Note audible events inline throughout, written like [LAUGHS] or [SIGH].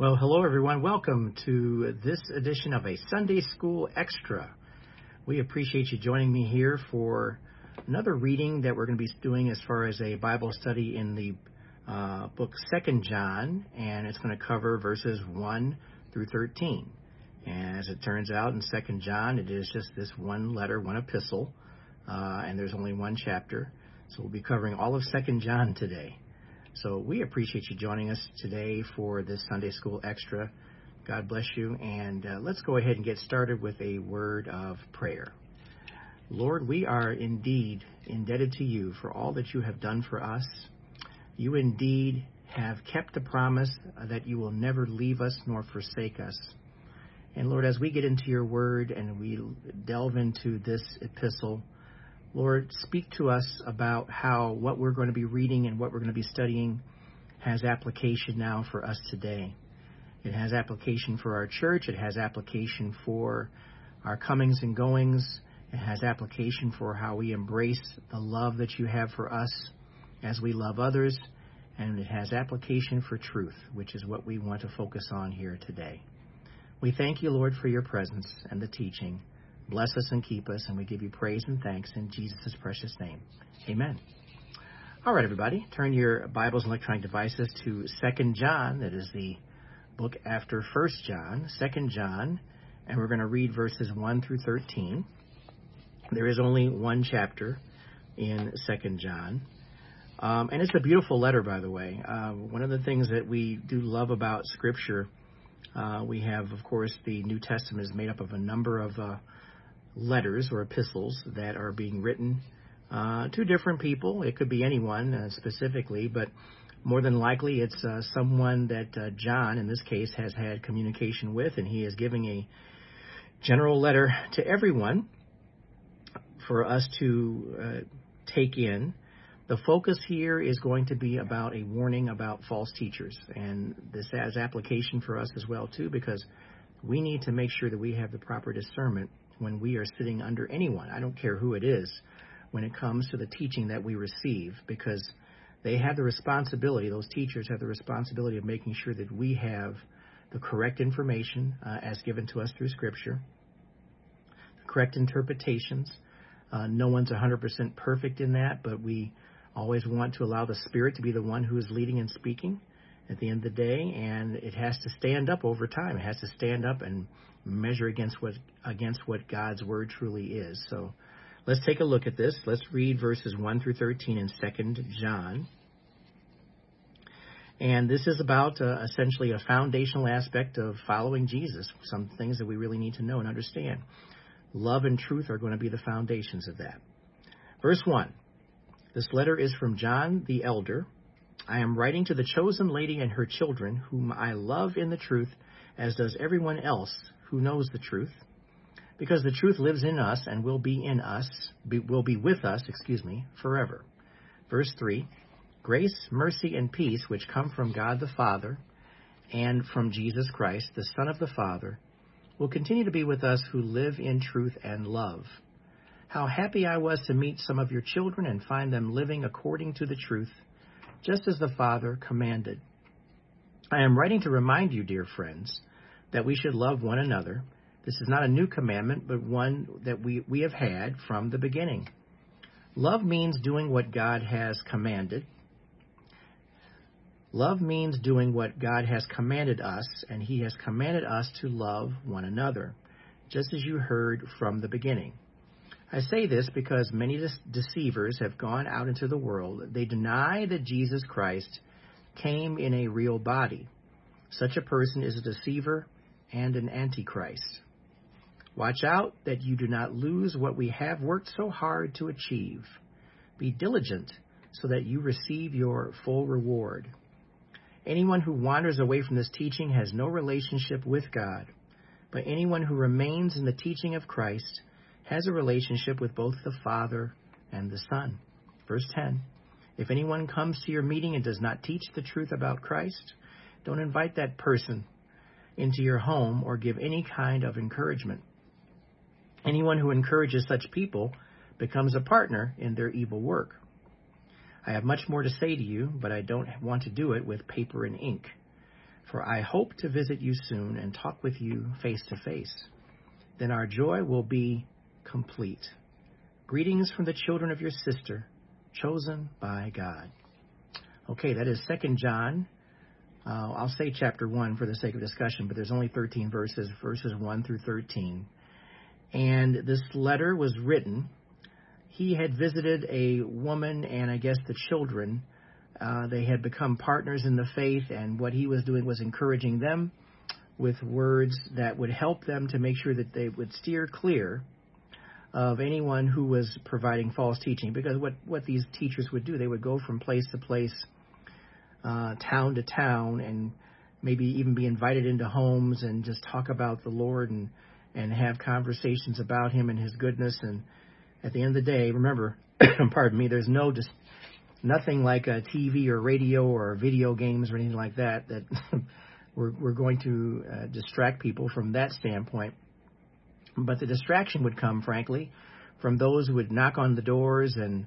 Well, hello everyone. Welcome to this edition of a Sunday School Extra. We appreciate you joining me here for another reading that we're going to be doing as far as a Bible study in the uh, book Second John, and it's going to cover verses 1 through 13. And as it turns out in Second John, it is just this one letter, one epistle, uh, and there's only one chapter. So we'll be covering all of Second John today. So we appreciate you joining us today for this Sunday School Extra. God bless you. And uh, let's go ahead and get started with a word of prayer. Lord, we are indeed indebted to you for all that you have done for us. You indeed have kept the promise that you will never leave us nor forsake us. And Lord, as we get into your word and we delve into this epistle, Lord, speak to us about how what we're going to be reading and what we're going to be studying has application now for us today. It has application for our church. It has application for our comings and goings. It has application for how we embrace the love that you have for us as we love others. And it has application for truth, which is what we want to focus on here today. We thank you, Lord, for your presence and the teaching. Bless us and keep us, and we give you praise and thanks in Jesus' precious name. Amen. All right, everybody, turn your Bibles and electronic devices to Second John. That is the book after First John, Second John, and we're going to read verses 1 through 13. There is only one chapter in Second John. Um, and it's a beautiful letter, by the way. Uh, one of the things that we do love about Scripture, uh, we have, of course, the New Testament is made up of a number of uh, letters or epistles that are being written uh, to different people. It could be anyone uh, specifically, but more than likely it's uh, someone that uh, John, in this case, has had communication with, and he is giving a general letter to everyone for us to uh, take in. The focus here is going to be about a warning about false teachers, and this has application for us as well too, because we need to make sure that we have the proper discernment when we are sitting under anyone. I don't care who it is when it comes to the teaching that we receive because they have the responsibility, those teachers have the responsibility of making sure that we have the correct information uh, as given to us through Scripture, the correct interpretations. Uh, no one's 100% perfect in that, but we always want to allow the Spirit to be the one who is leading and speaking at the end of the day, and it has to stand up over time. It has to stand up and measure against what against what God's word truly is. So let's take a look at this. Let's read verses 1 through 13 in 2 John. And this is about uh, essentially a foundational aspect of following Jesus, some things that we really need to know and understand. Love and truth are going to be the foundations of that. Verse 1 This letter is from John the elder I am writing to the chosen lady and her children, whom I love in the truth, as does everyone else who knows the truth, because the truth lives in us and will be in us, be, will be with us, excuse me, forever. Verse 3 Grace, mercy, and peace, which come from God the Father and from Jesus Christ, the Son of the Father, will continue to be with us who live in truth and love. How happy I was to meet some of your children and find them living according to the truth just as the Father commanded. I am writing to remind you, dear friends, that we should love one another. This is not a new commandment, but one that we, we have had from the beginning. Love means doing what God has commanded. Love means doing what God has commanded us, and He has commanded us to love one another, just as you heard from the beginning. I say this because many deceivers have gone out into the world. They deny that Jesus Christ came in a real body. Such a person is a deceiver and an antichrist. Watch out that you do not lose what we have worked so hard to achieve. Be diligent so that you receive your full reward. Anyone who wanders away from this teaching has no relationship with God, but anyone who remains in the teaching of Christ has a relationship with both the Father and the Son. Verse 10 If anyone comes to your meeting and does not teach the truth about Christ, don't invite that person into your home or give any kind of encouragement. Anyone who encourages such people becomes a partner in their evil work. I have much more to say to you, but I don't want to do it with paper and ink. for I hope to visit you soon and talk with you face to face. Then our joy will be complete. Greetings from the children of your sister, chosen by God. Okay, that is Second John. Uh, I'll say chapter 1 for the sake of discussion, but there's only 13 verses, verses 1 through 13. And this letter was written. He had visited a woman and I guess the children uh, they had become partners in the faith, and what he was doing was encouraging them with words that would help them to make sure that they would steer clear of anyone who was providing false teaching. Because what, what these teachers would do, they would go from place to place, uh, town to town, and maybe even be invited into homes and just talk about the Lord and, and have conversations about Him and His goodness. And at the end of the day, remember, [COUGHS] pardon me, there's no just nothing like a TV or radio or video games or anything like that that [LAUGHS] we're, we're going to uh, distract people from that standpoint. But the distraction would come, frankly, from those who would knock on the doors and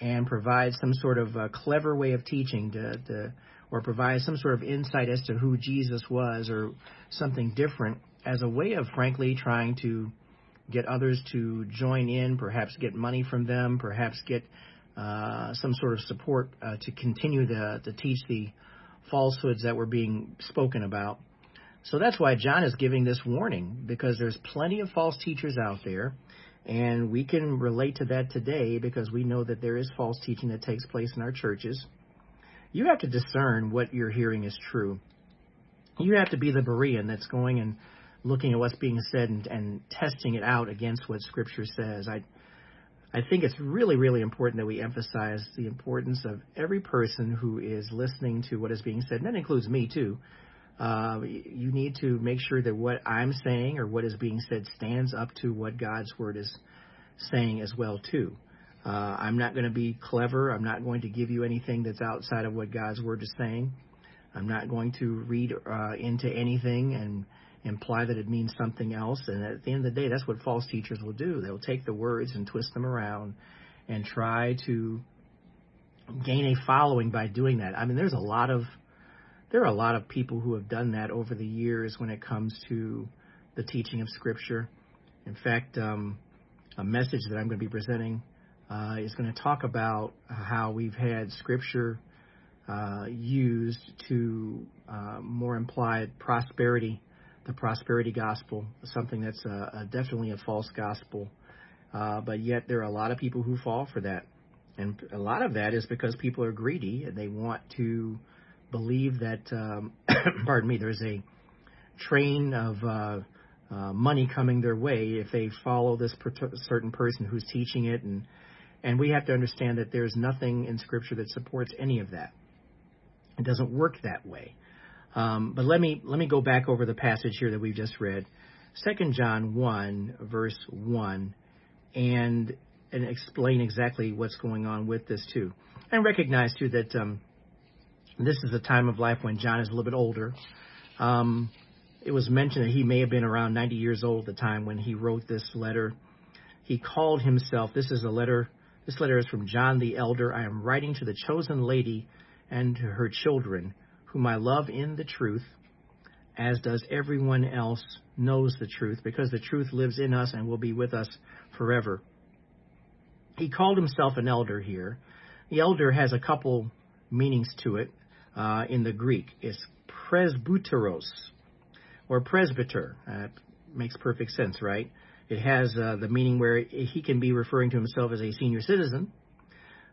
and provide some sort of uh, clever way of teaching to, to or provide some sort of insight as to who Jesus was or something different as a way of frankly trying to get others to join in, perhaps get money from them, perhaps get uh, some sort of support uh, to continue to, to teach the falsehoods that were being spoken about. So that's why John is giving this warning because there's plenty of false teachers out there, and we can relate to that today because we know that there is false teaching that takes place in our churches. You have to discern what you're hearing is true. You have to be the Berean that's going and looking at what's being said and, and testing it out against what Scripture says. I I think it's really, really important that we emphasize the importance of every person who is listening to what is being said, and that includes me too. Uh, you need to make sure that what I'm saying or what is being said stands up to what God's word is saying as well too. Uh, I'm not going to be clever. I'm not going to give you anything that's outside of what God's word is saying. I'm not going to read uh, into anything and imply that it means something else. And at the end of the day, that's what false teachers will do. They'll take the words and twist them around and try to gain a following by doing that. I mean, there's a lot of there are a lot of people who have done that over the years when it comes to the teaching of Scripture. In fact, um, a message that I'm going to be presenting uh, is going to talk about how we've had Scripture uh, used to uh, more imply prosperity the prosperity gospel, something that's a, a definitely a false gospel. Uh, but yet there are a lot of people who fall for that. And a lot of that is because people are greedy and they want to believe that, um, [COUGHS] pardon me, there's a train of uh, uh, money coming their way if they follow this per- certain person who's teaching it. And, and we have to understand that there's nothing in Scripture that supports any of that. It doesn't work that way. Um, but let me let me go back over the passage here that we've just read, Second John one verse one, and and explain exactly what's going on with this too, and recognize too that um, this is a time of life when John is a little bit older. Um, it was mentioned that he may have been around 90 years old at the time when he wrote this letter. He called himself. This is a letter. This letter is from John the elder. I am writing to the chosen lady and to her children whom I love in the truth, as does everyone else knows the truth, because the truth lives in us and will be with us forever. He called himself an elder here. The elder has a couple meanings to it uh, in the Greek. It's presbyteros, or presbyter. Uh, makes perfect sense, right? It has uh, the meaning where he can be referring to himself as a senior citizen,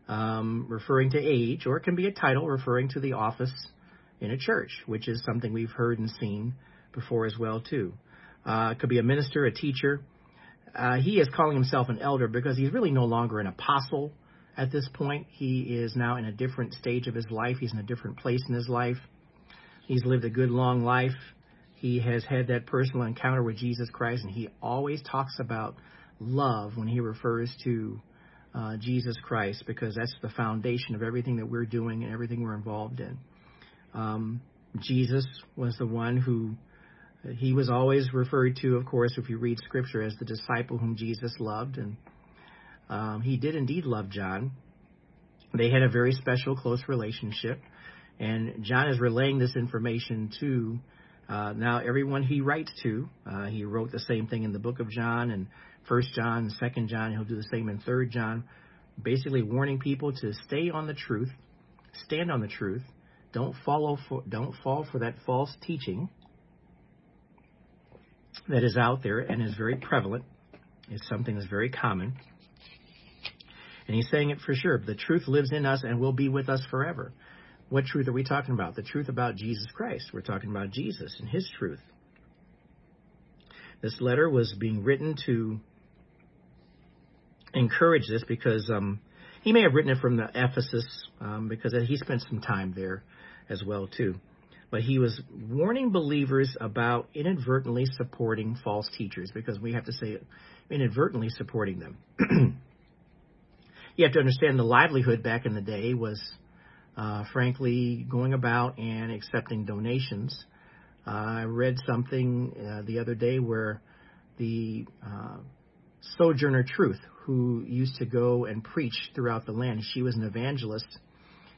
um, referring to age, or it can be a title referring to the office in a church, which is something we've heard and seen before as well too. Uh, it could be a minister, a teacher. Uh, he is calling himself an elder because he's really no longer an apostle at this point. He is now in a different stage of his life. He's in a different place in his life. He's lived a good long life. He has had that personal encounter with Jesus Christ, and he always talks about love when he refers to uh, Jesus Christ because that's the foundation of everything that we're doing and everything we're involved in. Um, Jesus was the one who he was always referred to, of course, if you read Scripture, as the disciple whom Jesus loved, and um, he did indeed love John. They had a very special, close relationship, And John is relaying this information to uh, now everyone he writes to. Uh, he wrote the same thing in the book of John and First John, Second John. He'll do the same in Third John, basically warning people to stay on the truth, stand on the truth, don't follow for, don't fall for that false teaching that is out there and is very prevalent. It's something that's very common. And he's saying it for sure. The truth lives in us and will be with us forever. What truth are we talking about? The truth about Jesus Christ. We're talking about Jesus and his truth. This letter was being written to encourage this because um, he may have written it from the Ephesus um, because he spent some time there as well too. But he was warning believers about inadvertently supporting false teachers because we have to say inadvertently supporting them. [CLEARS THROAT] you have to understand the livelihood back in the day was, uh, frankly, going about and accepting donations. Uh, I read something uh, the other day where the uh, Sojourner Truth, who used to go and preach throughout the land, she was an evangelist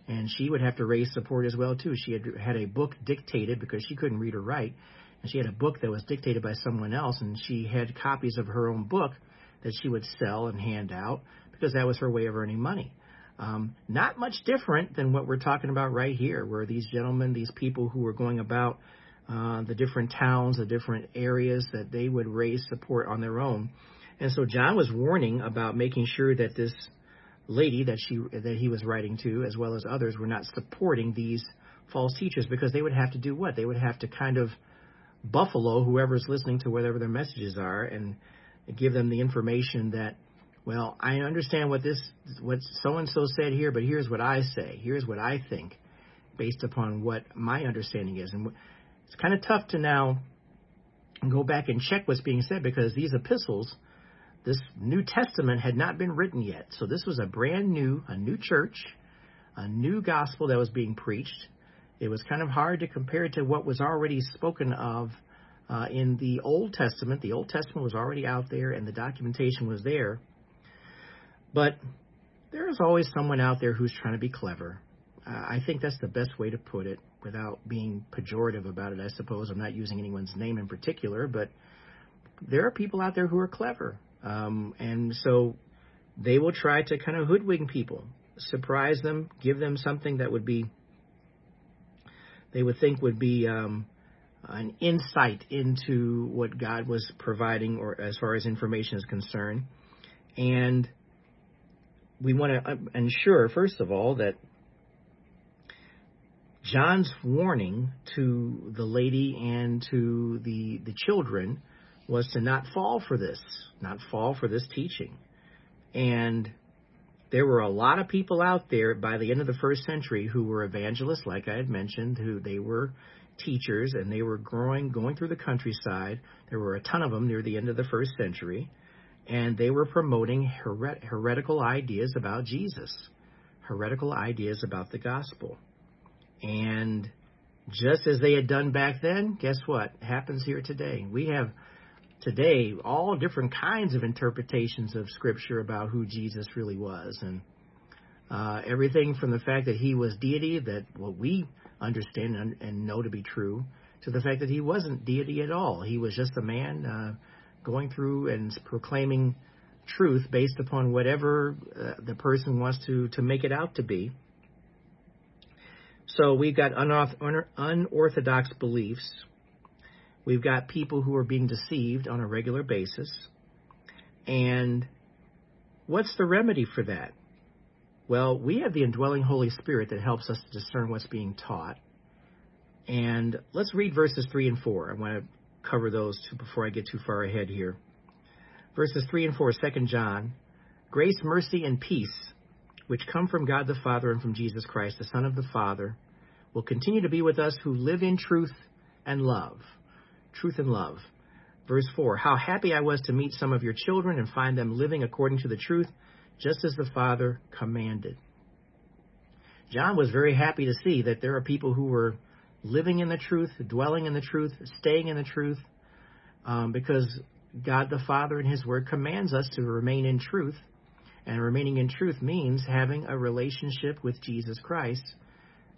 and she would have to raise support as well too. She had had a book dictated because she couldn't read or write, and she had a book that was dictated by someone else, and she had copies of her own book that she would sell and hand out because that was her way of earning money. Um, not much different than what we're talking about right here, where these gentlemen, these people who were going about uh, the different towns, the different areas, that they would raise support on their own. And so John was warning about making sure that this lady that she that he was writing to, as well as others, were not supporting these false teachers because they would have to do what? They would have to kind of buffalo whoever's listening to whatever their messages are and give them the information that well, I understand what this what so and so said here, but here's what I say. Here's what I think based upon what my understanding is. And it's kind of tough to now go back and check what's being said because these epistles this New Testament had not been written yet. So this was a brand new, a new church, a new gospel that was being preached. It was kind of hard to compare it to what was already spoken of uh, in the Old Testament. The Old Testament was already out there and the documentation was there. But there is always someone out there who's trying to be clever. Uh, I think that's the best way to put it without being pejorative about it, I suppose. I'm not using anyone's name in particular, but there are people out there who are clever. Um, and so they will try to kind of hoodwink people, surprise them, give them something that would be, they would think would be um, an insight into what God was providing, or as far as information is concerned. And we want to uh, ensure, first of all, that John's warning to the lady and to the the children was to not fall for this, not fall for this teaching. And there were a lot of people out there by the end of the first century who were evangelists, like I had mentioned, who they were teachers and they were growing, going through the countryside. There were a ton of them near the end of the first century, and they were promoting heret- heretical ideas about Jesus, heretical ideas about the gospel. And just as they had done back then, guess what happens here today? We have today all different kinds of interpretations of Scripture about who Jesus really was, and uh, everything from the fact that he was deity, that what we understand and, and, know to be true, to the fact that he wasn't deity at all. He was just a man uh, going through and proclaiming truth based upon whatever uh, the person wants to to make it out to be. So we've got unorthodox beliefs We've got people who are being deceived on a regular basis. And what's the remedy for that? Well, we have the indwelling Holy Spirit that helps us to discern what's being taught. And let's read verses 3 and 4. I want to cover those two before I get too far ahead here. Verses 3 and 4, 2 John. Grace, mercy, and peace, which come from God the Father and from Jesus Christ, the Son of the Father, will continue to be with us who live in truth and love truth and love. Verse 4 How happy I was to meet some of your children and find them living according to the truth, just as the Father commanded. John was very happy to see that there are people who were living in the truth, dwelling in the truth, staying in the truth, um, because God the Father in His Word commands us to remain in truth. And remaining in truth means having a relationship with Jesus Christ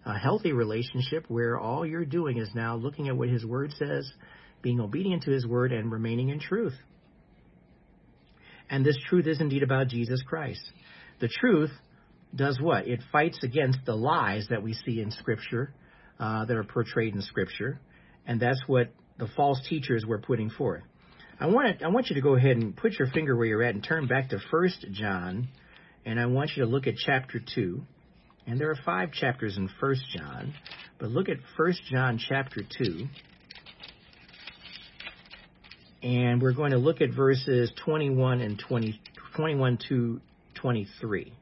a healthy relationship where all you're doing is now looking at what His Word says, being obedient to His Word, and remaining in truth. And this truth is indeed about Jesus Christ. The truth does what? It fights against the lies that we see in Scripture, uh, that are portrayed in Scripture, and that's what the false teachers were putting forth. I want I want you to go ahead and put your finger where you're at and turn back to First John, and I want you to look at chapter two. And there are five chapters in First John, but look at First John chapter two, and we're going to look at verses 21 and 20, 21 to 23.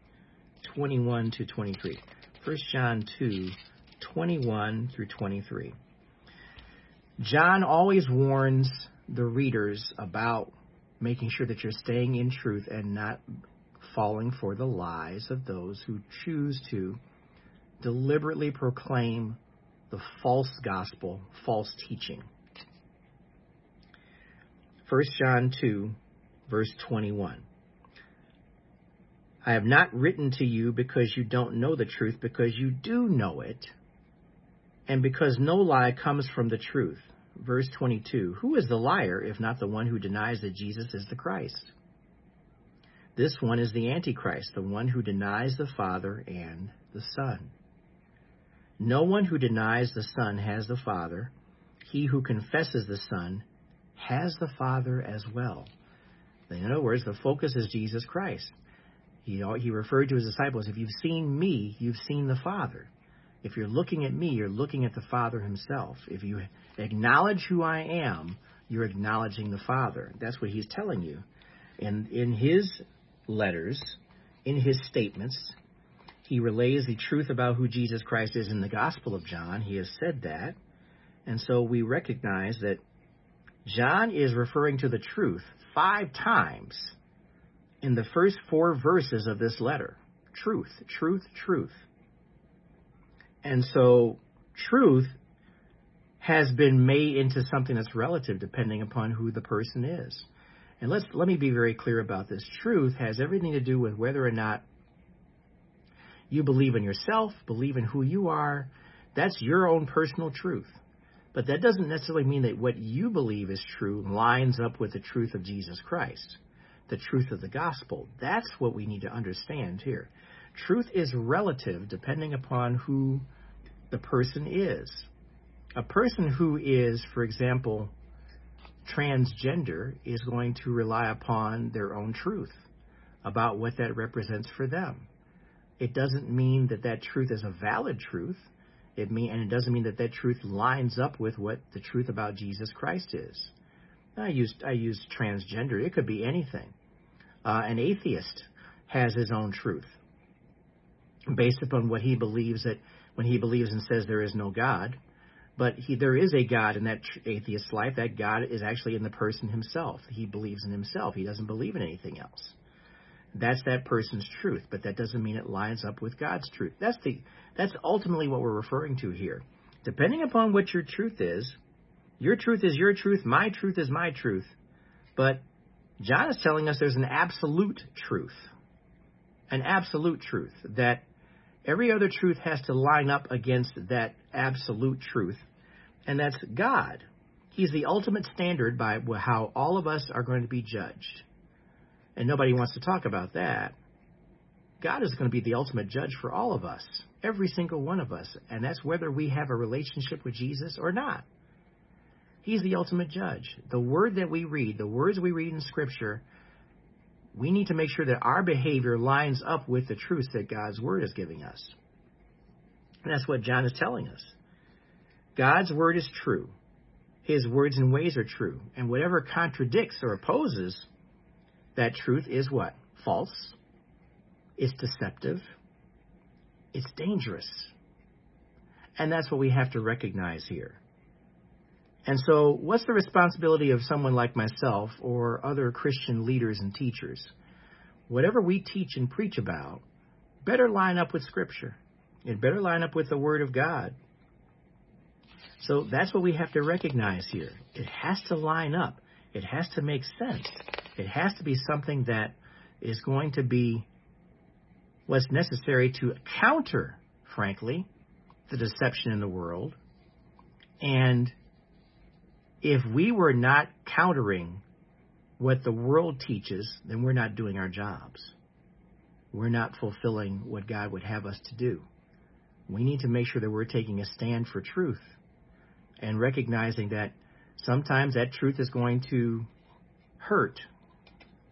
21 to 23. 1 John 2, 21 through 23. John always warns the readers about making sure that you're staying in truth and not falling for the lies of those who choose to deliberately proclaim the false gospel, false teaching. 1 John 2, verse 21. I have not written to you because you don't know the truth, because you do know it, and because no lie comes from the truth. Verse 22 Who is the liar if not the one who denies that Jesus is the Christ? This one is the Antichrist, the one who denies the Father and the Son. No one who denies the Son has the Father. He who confesses the Son has the Father as well. In other words, the focus is Jesus Christ. He, he referred to his disciples, if you've seen me, you've seen the Father. If you're looking at me, you're looking at the Father himself. If you acknowledge who I am, you're acknowledging the Father. That's what he's telling you. And in his letters, in his statements, he relays the truth about who Jesus Christ is in the Gospel of John. He has said that. And so we recognize that John is referring to the truth five times in the first four verses of this letter. Truth, truth, truth. And so truth has been made into something that's relative depending upon who the person is. And let's let me be very clear about this. Truth has everything to do with whether or not you believe in yourself, believe in who you are. That's your own personal truth. But that doesn't necessarily mean that what you believe is true lines up with the truth of Jesus Christ the truth of the gospel. That's what we need to understand here. Truth is relative depending upon who the person is. A person who is, for example, transgender is going to rely upon their own truth about what that represents for them. It doesn't mean that that truth is a valid truth. It mean, and it doesn't mean that that truth lines up with what the truth about Jesus Christ is. I used I used transgender. It could be anything. Uh, an atheist has his own truth based upon what he believes that when he believes and says there is no God. But he, there is a God in that atheist's life. That God is actually in the person himself. He believes in himself. He doesn't believe in anything else. That's that person's truth, but that doesn't mean it lines up with God's truth. That's the that's ultimately what we're referring to here. Depending upon what your truth is, your truth is your truth, my truth is my truth. But John is telling us there's an absolute truth. An absolute truth that every other truth has to line up against that absolute truth, and that's God. He's the ultimate standard by how all of us are going to be judged. And nobody wants to talk about that. God is going to be the ultimate judge for all of us, every single one of us, and that's whether we have a relationship with Jesus or not. He's the ultimate judge. The word that we read, the words we read in Scripture, we need to make sure that our behavior lines up with the truth that God's word is giving us. And that's what John is telling us. God's word is true. His words and ways are true. And whatever contradicts or opposes that truth is what? False. It's deceptive. It's dangerous. And that's what we have to recognize here. And so, what's the responsibility of someone like myself or other Christian leaders and teachers? Whatever we teach and preach about better line up with Scripture. It better line up with the Word of God. So that's what we have to recognize here. It has to line up. It has to make sense. It has to be something that is going to be what's necessary to counter, frankly, the deception in the world. And if we were not countering what the world teaches, then we're not doing our jobs. We're not fulfilling what God would have us to do. We need to make sure that we're taking a stand for truth and recognizing that sometimes that truth is going to hurt.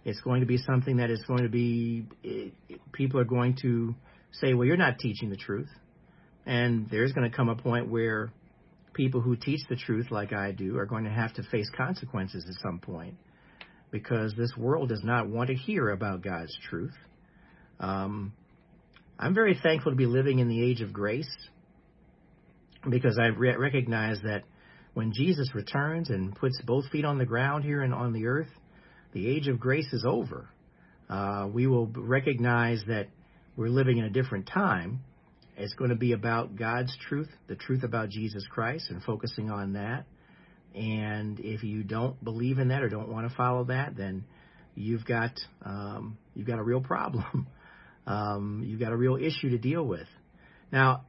It's going to be something that is going to be, people are going to say, well, you're not teaching the truth. And there's going to come a point where people who teach the truth, like I do, are going to have to face consequences at some point because this world does not want to hear about God's truth. Um, I'm very thankful to be living in the age of grace because I re- recognize that when Jesus returns and puts both feet on the ground here and on the earth, the age of grace is over. Uh, we will recognize that we're living in a different time. It's going to be about God's truth, the truth about Jesus Christ, and focusing on that. And if you don't believe in that or don't want to follow that, then you've got um, you've got a real problem. [LAUGHS] um, you've got a real issue to deal with. Now,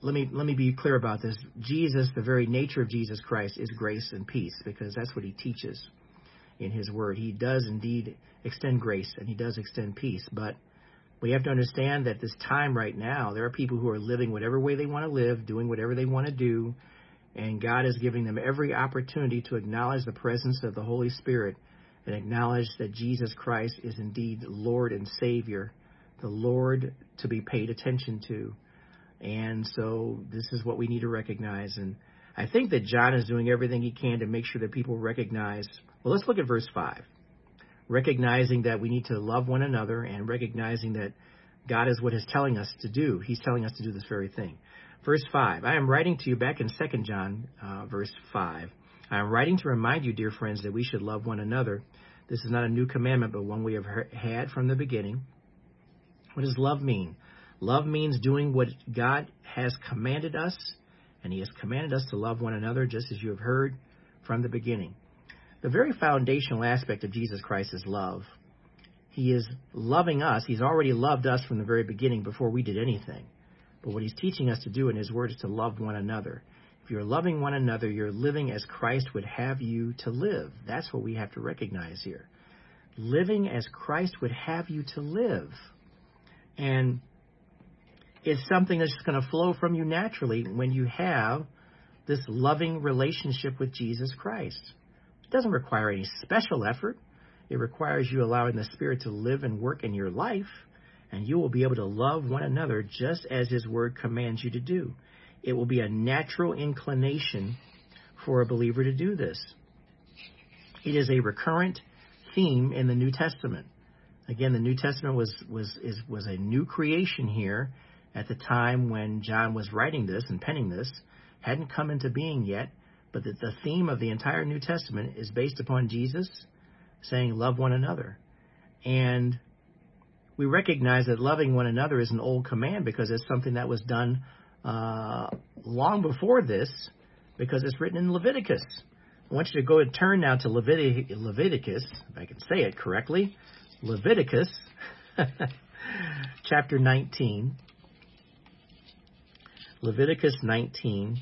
let me let me be clear about this. Jesus, the very nature of Jesus Christ, is grace and peace because that's what he teaches in his word. He does indeed extend grace and he does extend peace, but we have to understand that this time right now, there are people who are living whatever way they want to live, doing whatever they want to do, and God is giving them every opportunity to acknowledge the presence of the Holy Spirit and acknowledge that Jesus Christ is indeed Lord and Savior, the Lord to be paid attention to. And so this is what we need to recognize. And I think that John is doing everything he can to make sure that people recognize. Well, let's look at verse 5 recognizing that we need to love one another and recognizing that God is what is telling us to do. He's telling us to do this very thing. Verse 5 I am writing to you back in 2 John, uh, verse 5. I am writing to remind you, dear friends, that we should love one another. This is not a new commandment, but one we have had from the beginning. What does love mean? Love means doing what God has commanded us, and He has commanded us to love one another, just as you have heard from the beginning. The very foundational aspect of Jesus Christ is love. He is loving us. He's already loved us from the very beginning before we did anything. But what he's teaching us to do in his word is to love one another. If you're loving one another, you're living as Christ would have you to live. That's what we have to recognize here. Living as Christ would have you to live. And it's something that's just going to flow from you naturally when you have this loving relationship with Jesus Christ doesn't require any special effort. It requires you allowing the Spirit to live and work in your life, and you will be able to love one another just as His Word commands you to do. It will be a natural inclination for a believer to do this. It is a recurrent theme in the New Testament. Again, the New Testament was was is, was a new creation here at the time when John was writing this and penning this, hadn't come into being yet but that the theme of the entire New Testament is based upon Jesus saying, Love one another. And we recognize that loving one another is an old command because it's something that was done uh, long before this because it's written in Leviticus. I want you to go and turn now to Levitic- Leviticus, if I can say it correctly. Leviticus [LAUGHS] chapter 19. Leviticus 19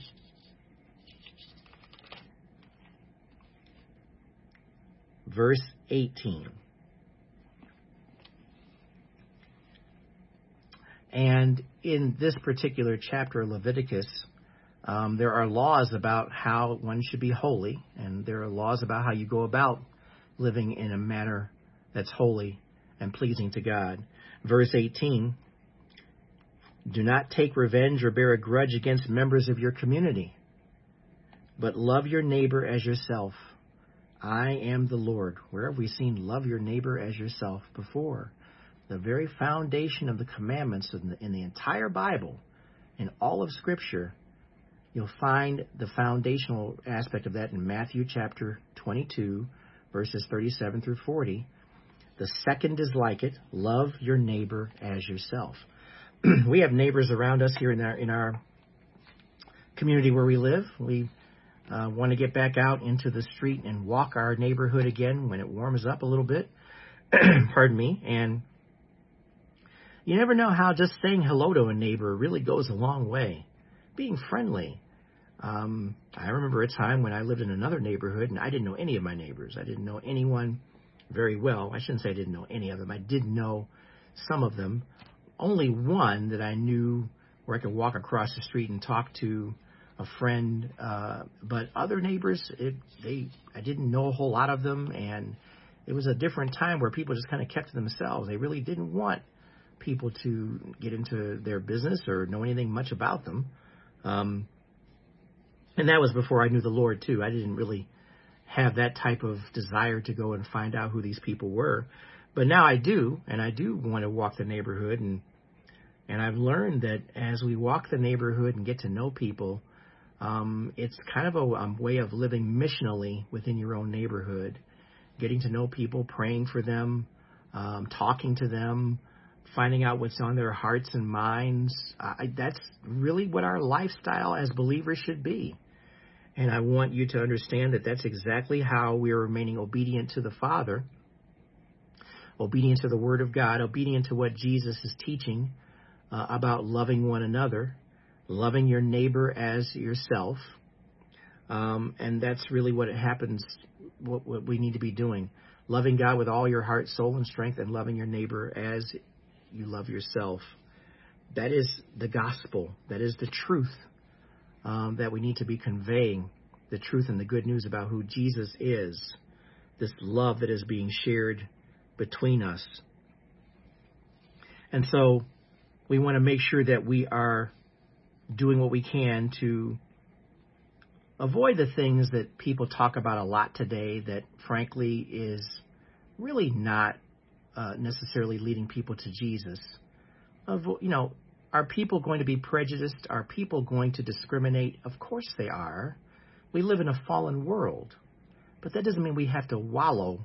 verse 18. And in this particular chapter, Leviticus, um, there are laws about how one should be holy, and there are laws about how you go about living in a manner that's holy and pleasing to God. Verse 18 Do not take revenge or bear a grudge against members of your community, but love your neighbor as yourself. I am the Lord. Where have we seen love your neighbor as yourself before? The very foundation of the commandments in the, in the entire Bible, in all of Scripture, you'll find the foundational aspect of that in Matthew chapter 22, verses 37 through 40. The second is like it love your neighbor as yourself. [CLEARS THROAT] we have neighbors around us here in our, in our community where we live. We uh, want to get back out into the street and walk our neighborhood again when it warms up a little bit. [CLEARS THROAT] Pardon me. And you never know how just saying hello to a neighbor really goes a long way. being friendly. Um, I remember a time when I lived in another neighborhood and I didn't know any of my neighbors. I didn't know anyone very well. I shouldn't say I didn't know any of them. I did know some of them. Only one that I knew where I could walk across the street and talk to a friend. Uh, but other neighbors, it, they, I didn't know a whole lot of them, and it was a different time where people just kind of kept to themselves. They really didn't want people to get into their business or know anything much about them. Um, and that was before I knew the Lord too. I didn't really have that type of desire to go and find out who these people were. But now I do, and I do want to walk the neighborhood and and I've learned that as we walk the neighborhood and get to know people, um, it's kind of a, um, way of living missionally within your own neighborhood, getting to know people, praying for them, um, talking to them, finding out what's on their hearts and minds. Uh, that's really what our lifestyle as believers should be. And I want you to understand that that's exactly how we are remaining obedient to the Father, obedient to the Word of God, obedient to what Jesus is teaching uh, about loving one another, loving your neighbor as yourself. Um, and that's really what it happens, what, what we need to be doing. Loving God with all your heart, soul, and strength, and loving your neighbor as you love yourself. That is the gospel. That is the truth um, that we need to be conveying the truth and the good news about who Jesus is, this love that is being shared between us. And so we want to make sure that we are doing what we can to avoid the things that people talk about a lot today that frankly is really not uh, necessarily leading people to Jesus. Avo- you know, are people going to be prejudiced? Are people going to discriminate? Of course they are. We live in a fallen world. But that doesn't mean we have to wallow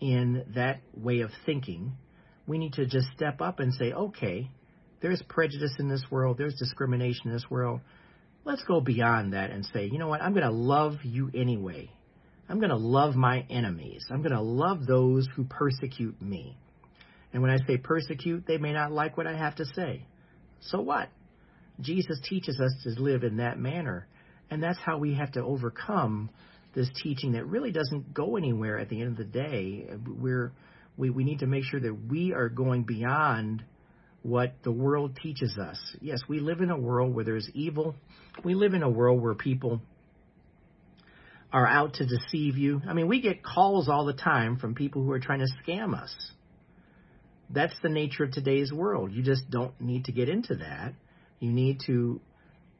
in that way of thinking. We need to just step up and say, okay, there's prejudice in this world, there's discrimination in this world. Let's go beyond that and say, you know what, I'm going to love you anyway. I'm going to love my enemies. I'm going to love those who persecute me. And when I say persecute, they may not like what I have to say. So what? Jesus teaches us to live in that manner. And that's how we have to overcome this teaching that really doesn't go anywhere at the end of the day. We're, we, we need to make sure that we are going beyond what the world teaches us. Yes, we live in a world where there's evil. We live in a world where people are out to deceive you. I mean, we get calls all the time from people who are trying to scam us. That's the nature of today's world. You just don't need to get into that. You need to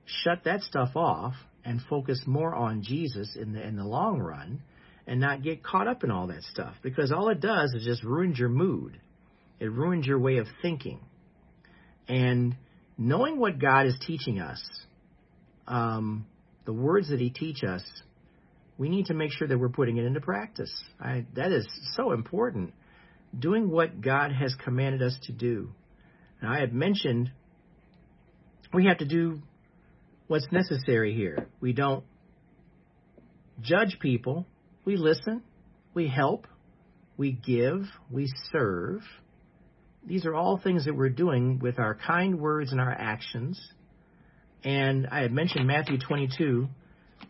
shut that stuff off and focus more on Jesus in the in the long run and not get caught up in all that stuff because all it does is just ruins your mood. It ruins your way of thinking. And knowing what God is teaching us, um, the words that He teach us, we need to make sure that we're putting it into practice. I, that is so important. Doing what God has commanded us to do. Now, I had mentioned we have to do what's necessary here. We don't judge people. We listen. We help. We give. We serve. These are all things that we're doing with our kind words and our actions. And I had mentioned Matthew 22,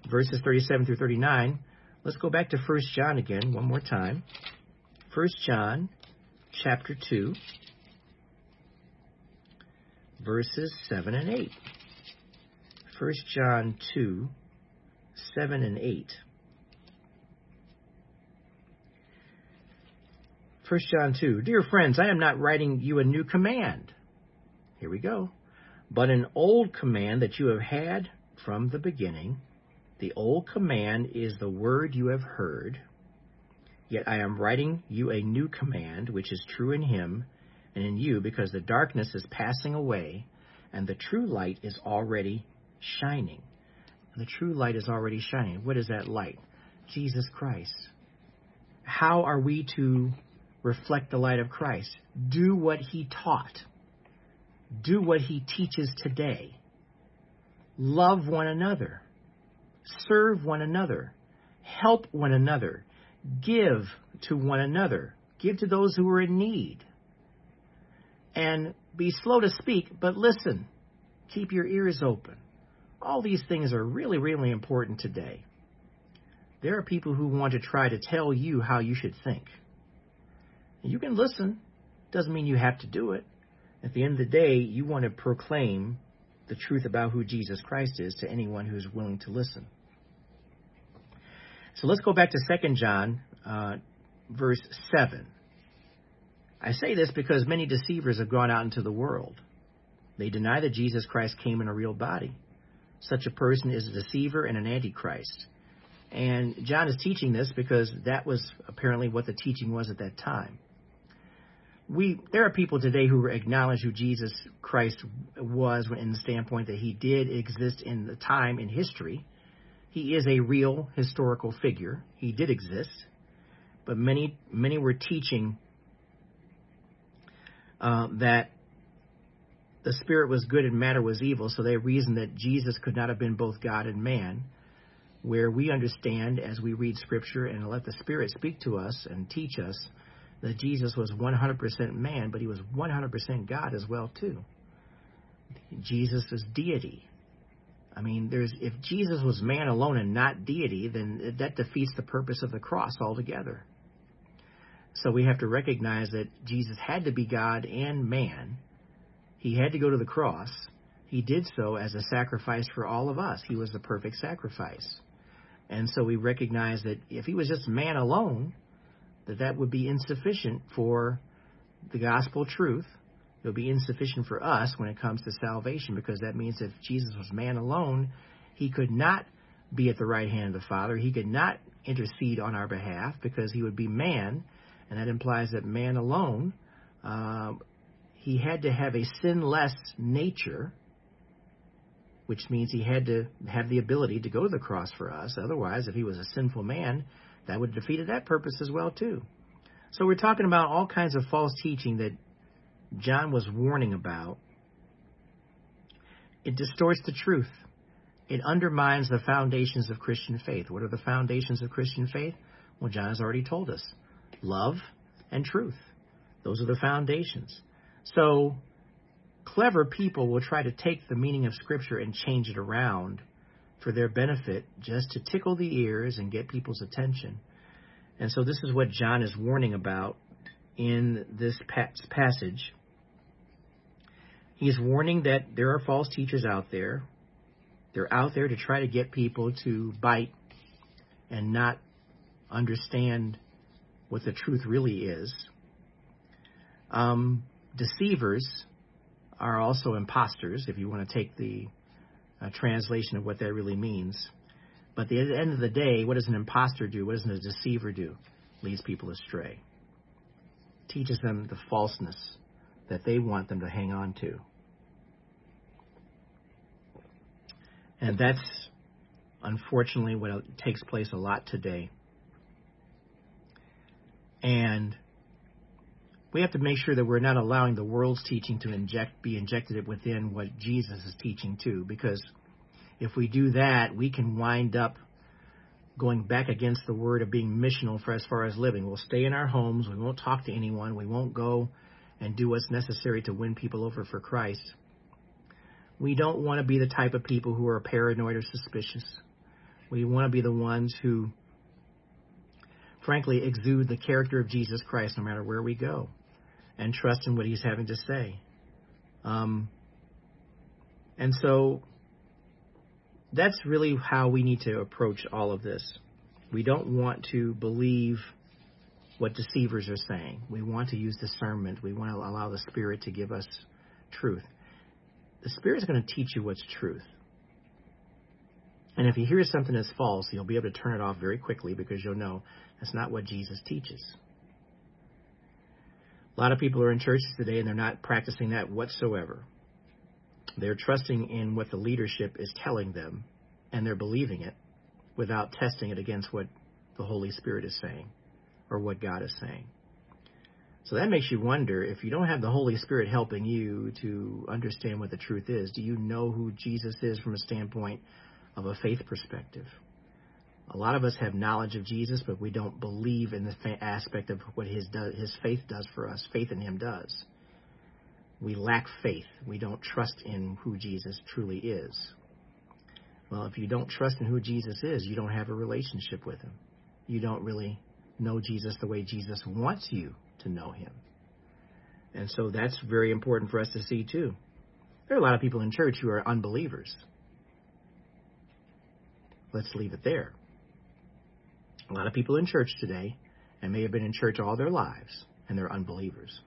verses 37 through 39. Let's go back to 1 John again, one more time. 1 John chapter 2, verses 7 and 8. 1 John 2, 7 and 8. 1 John 2. Dear friends, I am not writing you a new command. Here we go. But an old command that you have had from the beginning. The old command is the word you have heard. Yet I am writing you a new command, which is true in him and in you, because the darkness is passing away, and the true light is already shining. The true light is already shining. What is that light? Jesus Christ. How are we to reflect the light of Christ. Do what he taught. Do what he teaches today. Love one another. Serve one another. Help one another. Give to one another. Give to those who are in need. And be slow to speak, but listen. Keep your ears open. All these things are really, really important today. There are people who want to try to tell you how you should think. You can listen, doesn't mean you have to do it. At the end of the day, you want to proclaim the truth about who Jesus Christ is to anyone who's willing to listen. So let's go back to 2 John, uh, verse 7. I say this because many deceivers have gone out into the world. They deny that Jesus Christ came in a real body. Such a person is a deceiver and an antichrist. And John is teaching this because that was apparently what the teaching was at that time. We there are people today who acknowledge who Jesus Christ was in the standpoint that he did exist in the time in history. He is a real historical figure. He did exist, but many many were teaching uh, that the spirit was good and matter was evil, so they reasoned that Jesus could not have been both God and man. Where we understand as we read Scripture and let the Spirit speak to us and teach us that Jesus was 100% man, but he was 100% God as well too. Jesus is deity. I mean, there's if Jesus was man alone and not deity, then that defeats the purpose of the cross altogether. So we have to recognize that Jesus had to be God and man. He had to go to the cross. He did so as a sacrifice for all of us. He was the perfect sacrifice. And so we recognize that if he was just man alone, that that would be insufficient for the gospel truth. It would be insufficient for us when it comes to salvation because that means if Jesus was man alone, he could not be at the right hand of the Father. He could not intercede on our behalf because he would be man and that implies that man alone, uh, he had to have a sinless nature, which means he had to have the ability to go to the cross for us. Otherwise, if he was a sinful man, that would have defeated that purpose as well too. So we're talking about all kinds of false teaching that John was warning about. It distorts the truth. It undermines the foundations of Christian faith. What are the foundations of Christian faith? Well, John has already told us love, and truth. Those are the foundations. So, clever people will try to take the meaning of Scripture and change it around for their benefit just to tickle the ears and get people's attention. And so, this is what John is warning about in this passage. He is warning that there are false teachers out there. They're out there to try to get people to bite and not understand what the truth really is. Um, deceivers are also imposters, if you want to take the uh, translation of what that really means. But at the end of the day, what does an impostor do? What does a deceiver do? Leads people astray. Teaches them the falseness that they want them to hang on to. And that's unfortunately what takes place a lot today. And we have to make sure that we're not allowing the world's teaching to inject be injected within what Jesus is teaching too because if we do that we can wind up going back against the word of being missional for as far as living. We'll stay in our homes. We won't talk to anyone. We won't go and do what's necessary to win people over for Christ. We don't want to be the type of people who are paranoid or suspicious. We want to be the ones who frankly, exude the character of Jesus Christ no matter where we go and trust in what he's having to say. Um, and so that's really how we need to approach all of this. We don't want to believe what deceivers are saying. We want to use discernment. We want to allow the Spirit to give us truth. The Spirit is going to teach you what's truth. And if you hear something that's false, you'll be able to turn it off very quickly because you'll know that's not what Jesus teaches. A lot of people are in churches today and they're not practicing that whatsoever. They're trusting in what the leadership is telling them and they're believing it without testing it against what the Holy Spirit is saying or what God is saying. So that makes you wonder if you don't have the Holy Spirit helping you to understand what the truth is, do you know who Jesus is from a standpoint of a faith perspective. A lot of us have knowledge of Jesus, but we don't believe in the fa- aspect of what his do- his faith does for us. Faith in him does. We lack faith. We don't trust in who Jesus truly is. Well, if you don't trust in who Jesus is, you don't have a relationship with him. You don't really know Jesus the way Jesus wants you to know him. And so that's very important for us to see too. There are a lot of people in church who are unbelievers. Let's leave it there. A lot of people in church today, and may have been in church all their lives, and they're unbelievers.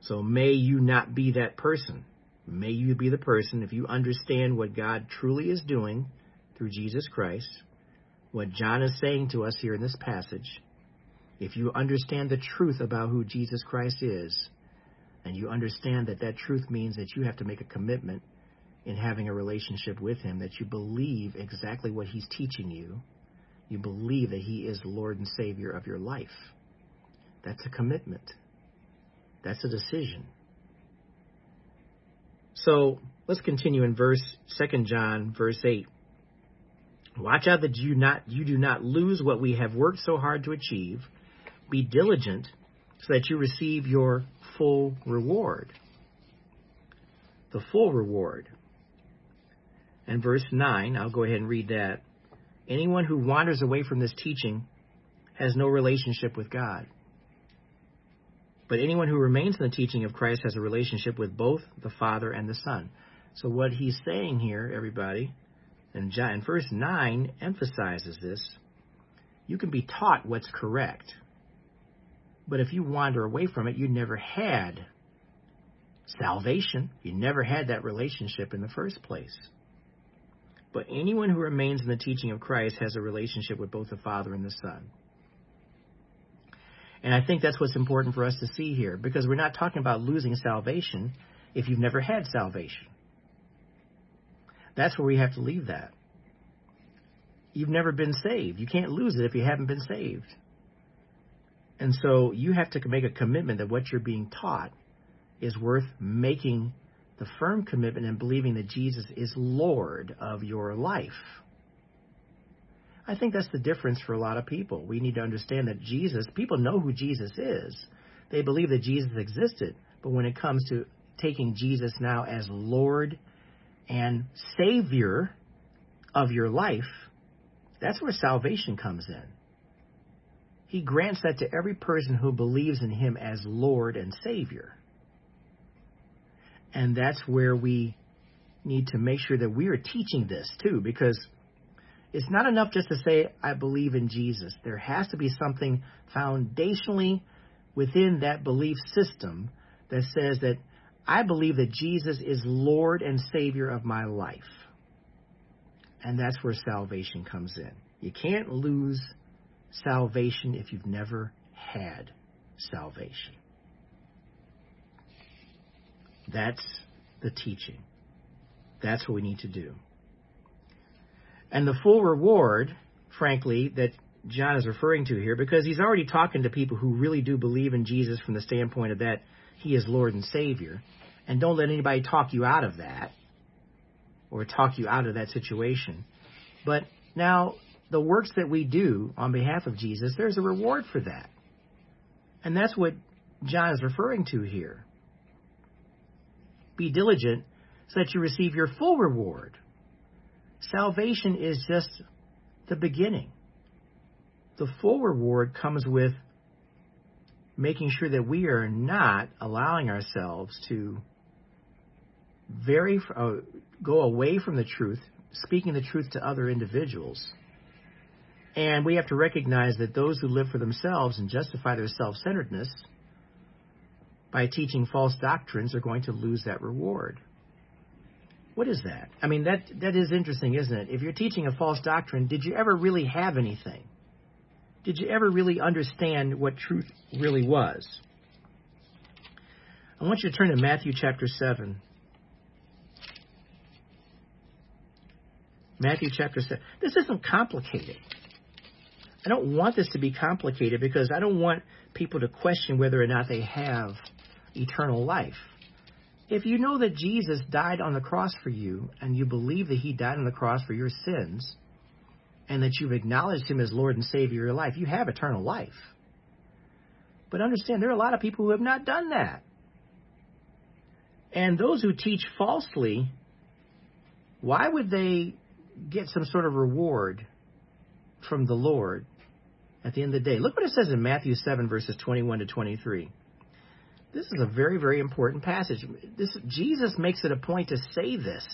So may you not be that person. May you be the person, if you understand what God truly is doing through Jesus Christ, what John is saying to us here in this passage, if you understand the truth about who Jesus Christ is, and you understand that that truth means that you have to make a commitment in having a relationship with Him, that you believe exactly what He's teaching you, you believe that He is Lord and Savior of your life. That's a commitment. That's a decision. So let's continue in verse Second John, verse 8. Watch out that you not you do not lose what we have worked so hard to achieve. Be diligent so that you receive your full reward. The full reward. And verse 9, I'll go ahead and read that. Anyone who wanders away from this teaching has no relationship with God. But anyone who remains in the teaching of Christ has a relationship with both the Father and the Son. So what he's saying here, everybody, and John, verse 9 emphasizes this. You can be taught what's correct. But if you wander away from it, you never had salvation. You never had that relationship in the first place. But anyone who remains in the teaching of Christ has a relationship with both the Father and the Son. And I think that's what's important for us to see here, because we're not talking about losing salvation if you've never had salvation. That's where we have to leave that. You've never been saved. You can't lose it if you haven't been saved. And so you have to make a commitment that what you're being taught is worth making the firm commitment and believing that Jesus is Lord of your life. I think that's the difference for a lot of people. We need to understand that Jesus, people know who Jesus is. They believe that Jesus existed. But when it comes to taking Jesus now as Lord and Savior of your life, that's where salvation comes in. He grants that to every person who believes in Him as Lord and Savior. And that's where we need to make sure that we are teaching this too, because it's not enough just to say, I believe in Jesus. There has to be something foundationally within that belief system that says that I believe that Jesus is Lord and Savior of my life. And that's where salvation comes in. You can't lose salvation if you've never had salvation. That's the teaching. That's what we need to do. And the full reward, frankly, that John is referring to here, because he's already talking to people who really do believe in Jesus from the standpoint of that he is Lord and Savior. And don't let anybody talk you out of that or talk you out of that situation. But now, the works that we do on behalf of Jesus, there's a reward for that. And that's what John is referring to here. Be diligent so that you receive your full reward. Salvation is just the beginning. The full reward comes with making sure that we are not allowing ourselves to very uh, go away from the truth, speaking the truth to other individuals. And we have to recognize that those who live for themselves and justify their self-centeredness by teaching false doctrines are going to lose that reward. What is that? I mean, that that is interesting, isn't it? If you're teaching a false doctrine, did you ever really have anything? Did you ever really understand what truth really was? I want you to turn to Matthew chapter 7. Matthew chapter 7. This isn't complicated. I don't want this to be complicated because I don't want people to question whether or not they have eternal life. If you know that Jesus died on the cross for you, and you believe that he died on the cross for your sins, and that you've acknowledged him as Lord and Savior of your life, you have eternal life. But understand, there are a lot of people who have not done that. And those who teach falsely why would they get some sort of reward from the Lord at the end of the day? Look what it says in Matthew 7, verses 21 to 23. This is a very, very important passage. This, Jesus makes it a point to say this.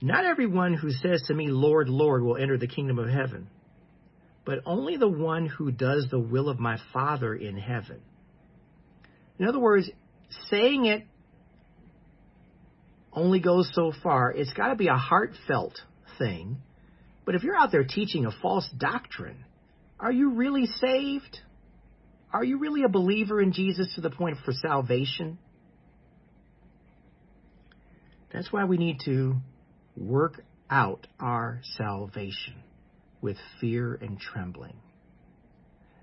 Not everyone who says to me, Lord, Lord, will enter the kingdom of heaven, but only the one who does the will of my Father in heaven. In other words, saying it only goes so far. It's got to be a heartfelt thing. But if you're out there teaching a false doctrine, are you really saved? Are you really a believer in Jesus to the point for salvation? That's why we need to work out our salvation with fear and trembling.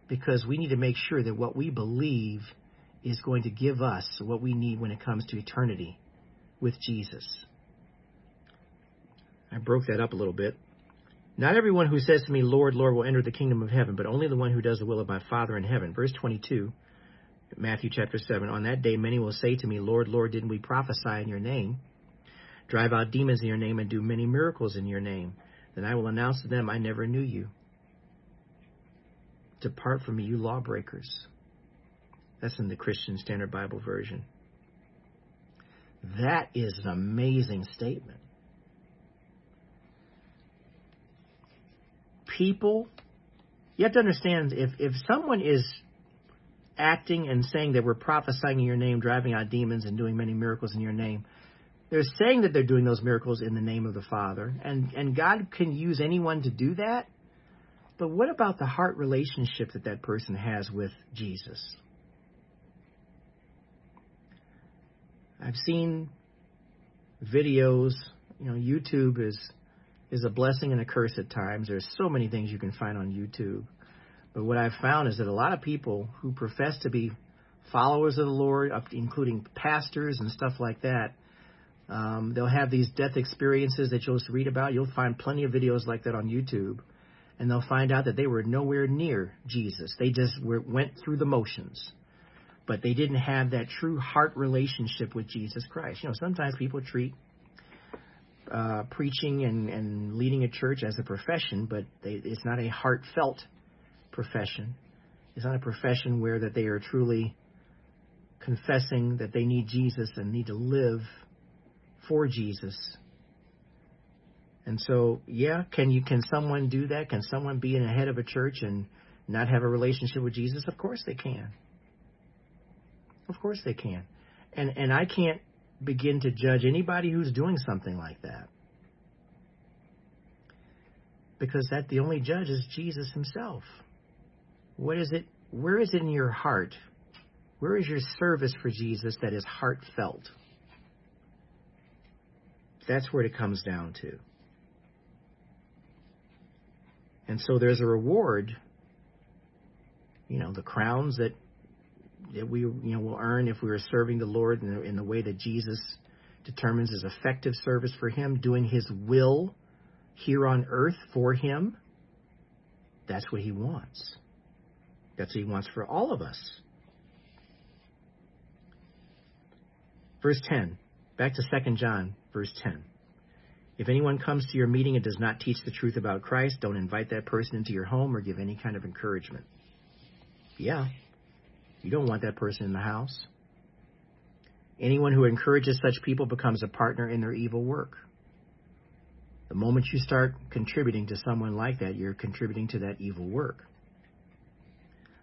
Because we need to make sure that what we believe is going to give us what we need when it comes to eternity with Jesus. I broke that up a little bit. Not everyone who says to me, Lord, Lord, will enter the kingdom of heaven, but only the one who does the will of my Father in heaven. Verse 22, Matthew chapter 7. On that day, many will say to me, Lord, Lord, didn't we prophesy in your name, drive out demons in your name, and do many miracles in your name? Then I will announce to them, I never knew you. Depart from me, you lawbreakers. That's in the Christian Standard Bible Version. That is an amazing statement. People, you have to understand if, if someone is acting and saying that we're prophesying in your name, driving out demons, and doing many miracles in your name, they're saying that they're doing those miracles in the name of the Father, and, and God can use anyone to do that. But what about the heart relationship that that person has with Jesus? I've seen videos. You know, YouTube is is a blessing and a curse at times. There's so many things you can find on YouTube. But what I've found is that a lot of people who profess to be followers of the Lord, including pastors and stuff like that, um, they'll have these death experiences that you'll just read about. You'll find plenty of videos like that on YouTube, and they'll find out that they were nowhere near Jesus. They just were, went through the motions but they didn't have that true heart relationship with Jesus Christ. You know, sometimes people treat uh, preaching and, and leading a church as a profession, but they, it's not a heartfelt profession. It's not a profession where that they are truly confessing that they need Jesus and need to live for Jesus. And so, yeah, can you can someone do that? Can someone be in the head of a church and not have a relationship with Jesus? Of course they can. Of course they can. And and I can't begin to judge anybody who's doing something like that. Because that the only judge is Jesus himself. What is it where is it in your heart? Where is your service for Jesus that is heartfelt? That's where it comes down to. And so there's a reward, you know, the crowns that that we you know will earn if we are serving the Lord in the, in the way that Jesus determines is effective service for Him, doing His will here on earth for Him. That's what He wants. That's what He wants for all of us. Verse 10. Back to 2 John, verse 10. If anyone comes to your meeting and does not teach the truth about Christ, don't invite that person into your home or give any kind of encouragement. Yeah, you don't want that person in the house. Anyone who encourages such people becomes a partner in their evil work. The moment you start contributing to someone like that, you're contributing to that evil work.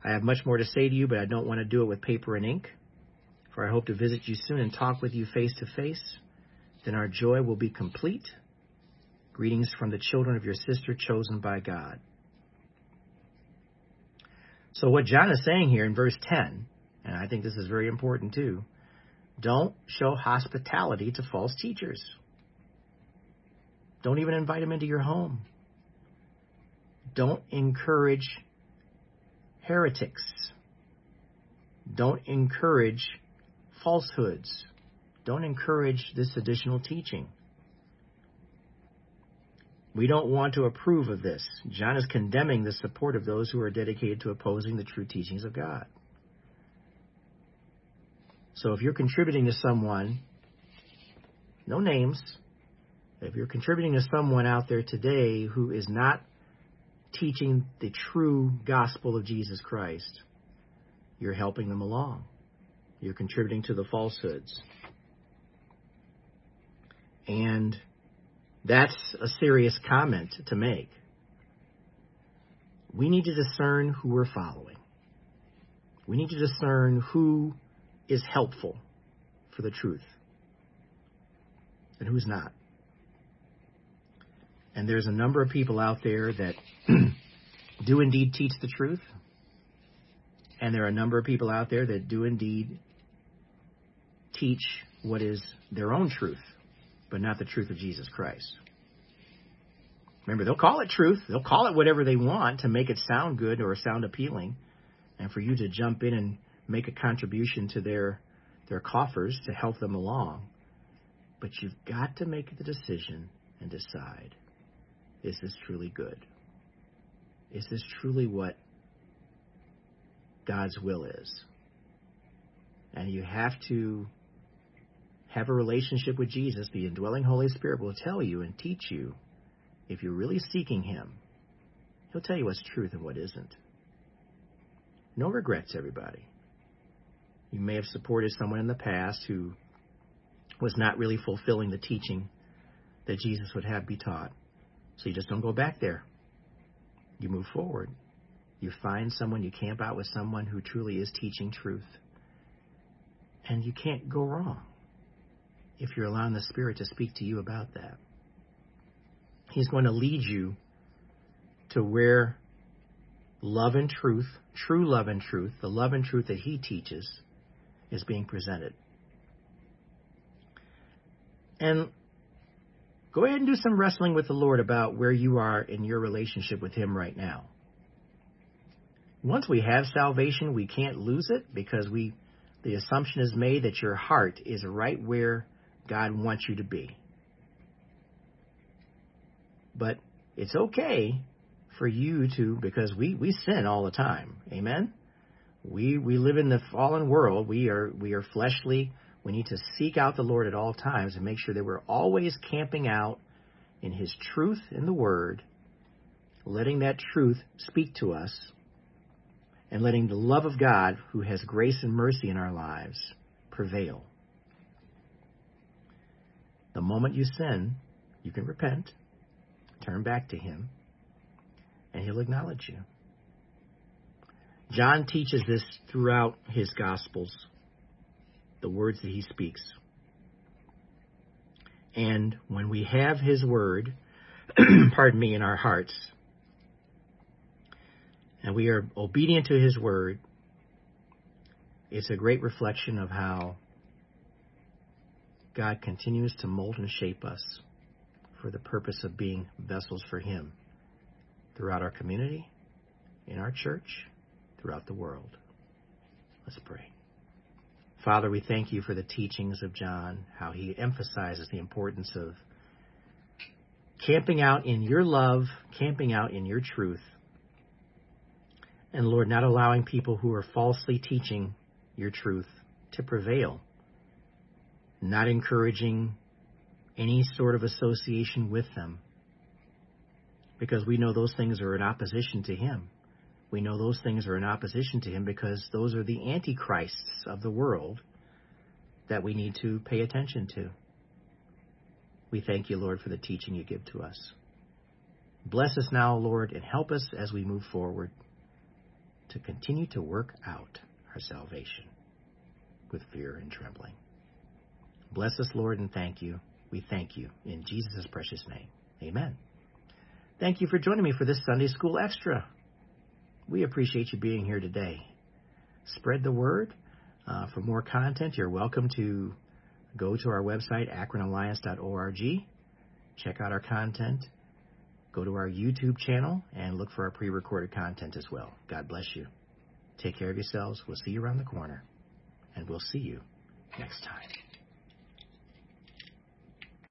I have much more to say to you, but I don't want to do it with paper and ink, for I hope to visit you soon and talk with you face to face. Then our joy will be complete. Greetings from the children of your sister chosen by God. So what John is saying here in verse 10, and I think this is very important too, don't show hospitality to false teachers. Don't even invite them into your home. Don't encourage heretics. Don't encourage falsehoods. Don't encourage this additional teaching. We don't want to approve of this. John is condemning the support of those who are dedicated to opposing the true teachings of God. So if you're contributing to someone no names, if you're contributing to someone out there today who is not teaching the true gospel of Jesus Christ, you're helping them along. You're contributing to the falsehoods. And that's a serious comment to make. We need to discern who we're following. We need to discern who is helpful for the truth and who's not. And there's a number of people out there that [CLEARS THROAT] do indeed teach the truth. And there are a number of people out there that do indeed teach what is their own truth, but not the truth of Jesus Christ. Remember, they'll call it truth. They'll call it whatever they want to make it sound good or sound appealing. And for you to jump in and make a contribution to their, their coffers to help them along. But you've got to make the decision and decide is this truly good? Is this truly what God's will is? And you have to have a relationship with Jesus. The indwelling Holy Spirit will tell you and teach you if you're really seeking Him. He'll tell you what's truth and what isn't. No regrets, everybody. You may have supported someone in the past who was not really fulfilling the teaching that Jesus would have be taught. So you just don't go back there. You move forward. You find someone, you camp out with someone who truly is teaching truth. And you can't go wrong if you're allowing the Spirit to speak to you about that. He's going to lead you to where love and truth, true love and truth, the love and truth that He teaches, is being presented. And go ahead and do some wrestling with the Lord about where you are in your relationship with Him right now. Once we have salvation, we can't lose it because we the assumption is made that your heart is right where God wants you to be. But it's okay for you to because we, we sin all the time. Amen? We we live in the fallen world. We are we are fleshly we need to seek out the Lord at all times and make sure that we're always camping out in His truth in the Word, letting that truth speak to us, and letting the love of God, who has grace and mercy in our lives, prevail. The moment you sin, you can repent, turn back to Him, and He'll acknowledge you. John teaches this throughout his Gospels the words that he speaks. And when we have his word, [CLEARS THROAT] pardon me, in our hearts, and we are obedient to his word, it's a great reflection of how God continues to mold and shape us for the purpose of being vessels for him throughout our community, in our church, throughout the world. Let's pray. Father, we thank you for the teachings of John, how he emphasizes the importance of camping out in your love, camping out in your truth. And Lord, not allowing people who are falsely teaching your truth to prevail, not encouraging any sort of association with them, because we know those things are in opposition to Him we know those things are in opposition to him because those are the antichrists of the world that we need to pay attention to. We thank you, Lord, for the teaching you give to us. Bless us now, Lord, and help us as we move forward to continue to work out our salvation with fear and trembling. Bless us, Lord, and thank you. We thank you in Jesus' precious name. Amen. Thank you for joining me for this Sunday School Extra. We appreciate you being here today. Spread the word. Uh, for more content, you're welcome to go to our website, akronalliance.org. Check out our content. Go to our YouTube channel and look for our pre recorded content as well. God bless you. Take care of yourselves. We'll see you around the corner. And we'll see you next time.